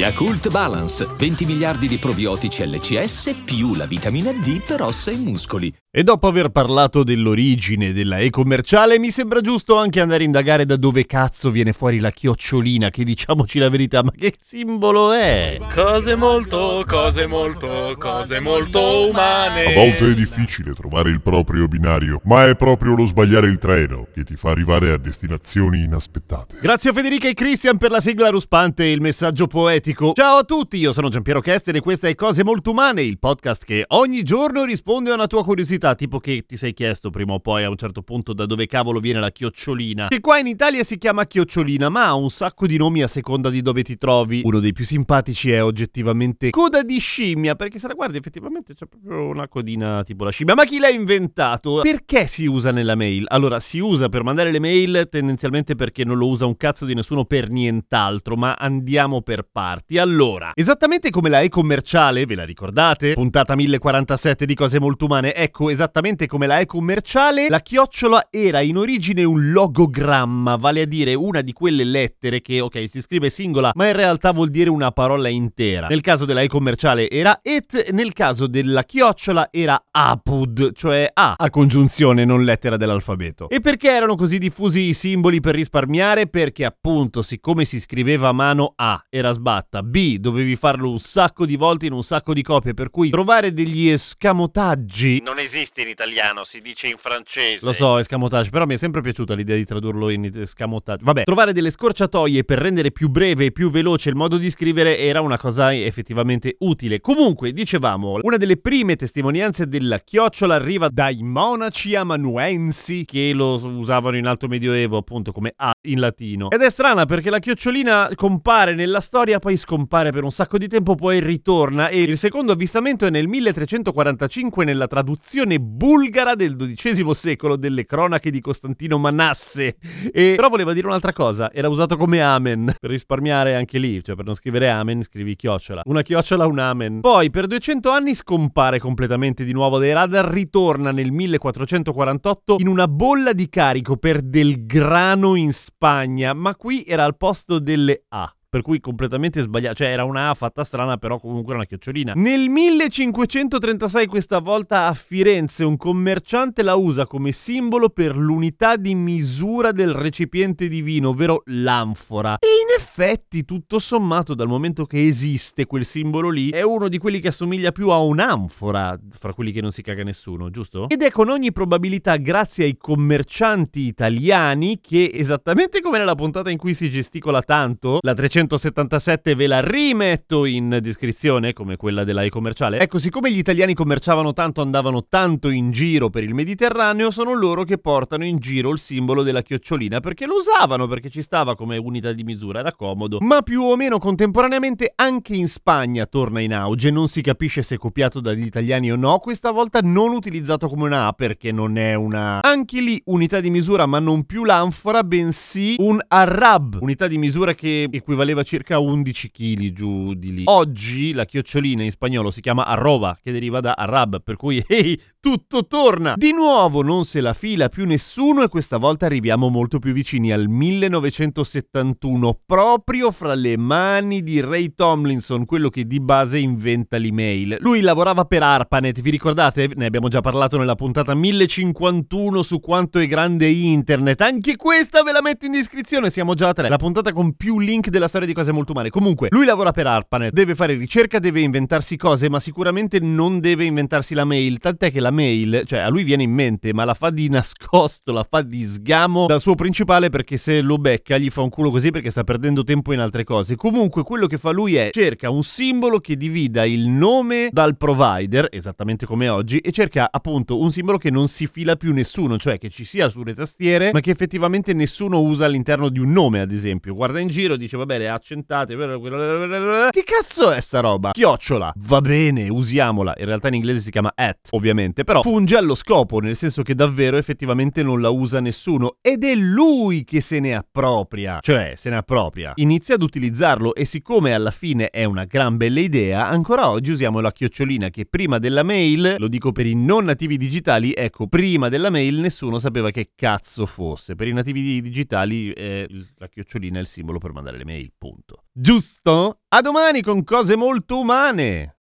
Yakult Balance, 20 miliardi di probiotici LCS più la vitamina D per ossa e muscoli. E dopo aver parlato dell'origine della e-commerciale, mi sembra giusto anche andare a indagare da dove cazzo viene fuori la chiocciolina, che diciamoci la verità, ma che simbolo è? Cose molto, cose molto, cose molto umane. A volte è difficile trovare il proprio binario, ma è proprio lo sbagliare il treno che ti fa arrivare a destinazioni inaspettate. Grazie a Federica e Christian per la sigla ruspante e il messaggio poetico. Ciao a tutti, io sono Giampiero Kester e questa è Cose Molto Umane, il podcast che ogni giorno risponde a una tua curiosità tipo che ti sei chiesto prima o poi a un certo punto da dove cavolo viene la chiocciolina. Che qua in Italia si chiama chiocciolina, ma ha un sacco di nomi a seconda di dove ti trovi. Uno dei più simpatici è oggettivamente coda di scimmia, perché se la guardi effettivamente c'è proprio una codina tipo la scimmia. Ma chi l'ha inventato? Perché si usa nella mail? Allora, si usa per mandare le mail tendenzialmente perché non lo usa un cazzo di nessuno per nient'altro, ma andiamo per parti. Allora, esattamente come la e-commerciale, ve la ricordate? Puntata 1047 di cose molto umane, ecco esattamente come la e-commerciale, la chiocciola era in origine un logogramma, vale a dire una di quelle lettere che, ok, si scrive singola, ma in realtà vuol dire una parola intera. Nel caso della e-commerciale era et, nel caso della chiocciola era apud, cioè A, a congiunzione, non lettera dell'alfabeto. E perché erano così diffusi i simboli per risparmiare? Perché appunto, siccome si scriveva a mano A era sbatta, B dovevi farlo un sacco di volte in un sacco di copie, per cui trovare degli escamotaggi Non esiste in italiano, si dice in francese. Lo so, escamotage, però mi è sempre piaciuta l'idea di tradurlo in escamotage. Vabbè, trovare delle scorciatoie per rendere più breve e più veloce il modo di scrivere era una cosa effettivamente utile. Comunque, dicevamo, una delle prime testimonianze della chiocciola arriva dai monaci amanuensi che lo usavano in alto medioevo, appunto come A in latino. Ed è strana perché la chiocciolina compare nella storia, poi scompare per un sacco di tempo, poi ritorna e il secondo avvistamento è nel 1345 nella traduzione bulgara del XII secolo delle cronache di Costantino Manasse. E però voleva dire un'altra cosa, era usato come amen, per risparmiare anche lì, cioè per non scrivere amen scrivi chiocciola. Una chiocciola, un amen. Poi per 200 anni scompare completamente di nuovo dai radar, ritorna nel 1448 in una bolla di carico per del grano in Spagna, ma qui era al posto delle A per cui completamente sbagliato, cioè era una fatta strana, però comunque era una chiocciolina. Nel 1536, questa volta a Firenze, un commerciante la usa come simbolo per l'unità di misura del recipiente di vino, ovvero l'anfora. E in effetti, tutto sommato, dal momento che esiste quel simbolo lì, è uno di quelli che assomiglia più a un'anfora, fra quelli che non si caga nessuno, giusto? Ed è con ogni probabilità grazie ai commercianti italiani che, esattamente come nella puntata in cui si gesticola tanto, la 300 177 ve la rimetto in descrizione come quella della e-commerciale. Ecco, siccome gli italiani commerciavano tanto, andavano tanto in giro per il Mediterraneo, sono loro che portano in giro il simbolo della chiocciolina perché lo usavano, perché ci stava come unità di misura, era comodo. Ma più o meno contemporaneamente anche in Spagna torna in auge, non si capisce se copiato dagli italiani o no, questa volta non utilizzato come una A perché non è una anche lì unità di misura, ma non più l'anfora, bensì un arab, unità di misura che equivaleva valeva circa 11 kg giù di lì. Oggi la chiocciolina in spagnolo si chiama arroba, che deriva da arab, per cui ehi, tutto torna! Di nuovo non se la fila più nessuno e questa volta arriviamo molto più vicini al 1971, proprio fra le mani di Ray Tomlinson, quello che di base inventa l'email. Lui lavorava per ARPANET, vi ricordate? Ne abbiamo già parlato nella puntata 1051 su quanto è grande internet. Anche questa ve la metto in descrizione, siamo già a tre. La puntata con più link della storia di cose molto umane. Comunque, lui lavora per ARPANET, deve fare ricerca, deve inventarsi cose, ma sicuramente non deve inventarsi la mail. Tant'è che la mail, cioè a lui viene in mente, ma la fa di nascosto, la fa di sgamo dal suo principale perché se lo becca gli fa un culo così perché sta perdendo tempo in altre cose. Comunque, quello che fa lui è cerca un simbolo che divida il nome dal provider, esattamente come oggi, e cerca appunto un simbolo che non si fila più nessuno, cioè che ci sia sulle tastiere, ma che effettivamente nessuno usa all'interno di un nome, ad esempio. Guarda in giro, dice va bene, accentate. Che cazzo è sta roba? Chiocciola. Va bene, usiamola. In realtà in inglese si chiama at, ovviamente, però funge allo scopo, nel senso che davvero effettivamente non la usa nessuno ed è lui che se ne appropria. Cioè, se ne appropria. Inizia ad utilizzarlo e siccome alla fine è una gran bella idea, ancora oggi usiamo la chiocciolina che prima della mail, lo dico per i non nativi digitali, ecco, prima della mail nessuno sapeva che cazzo fosse. Per i nativi digitali eh, la chiocciolina è il simbolo per mandare le mail, punto. Giusto? A domani con cose molto umane!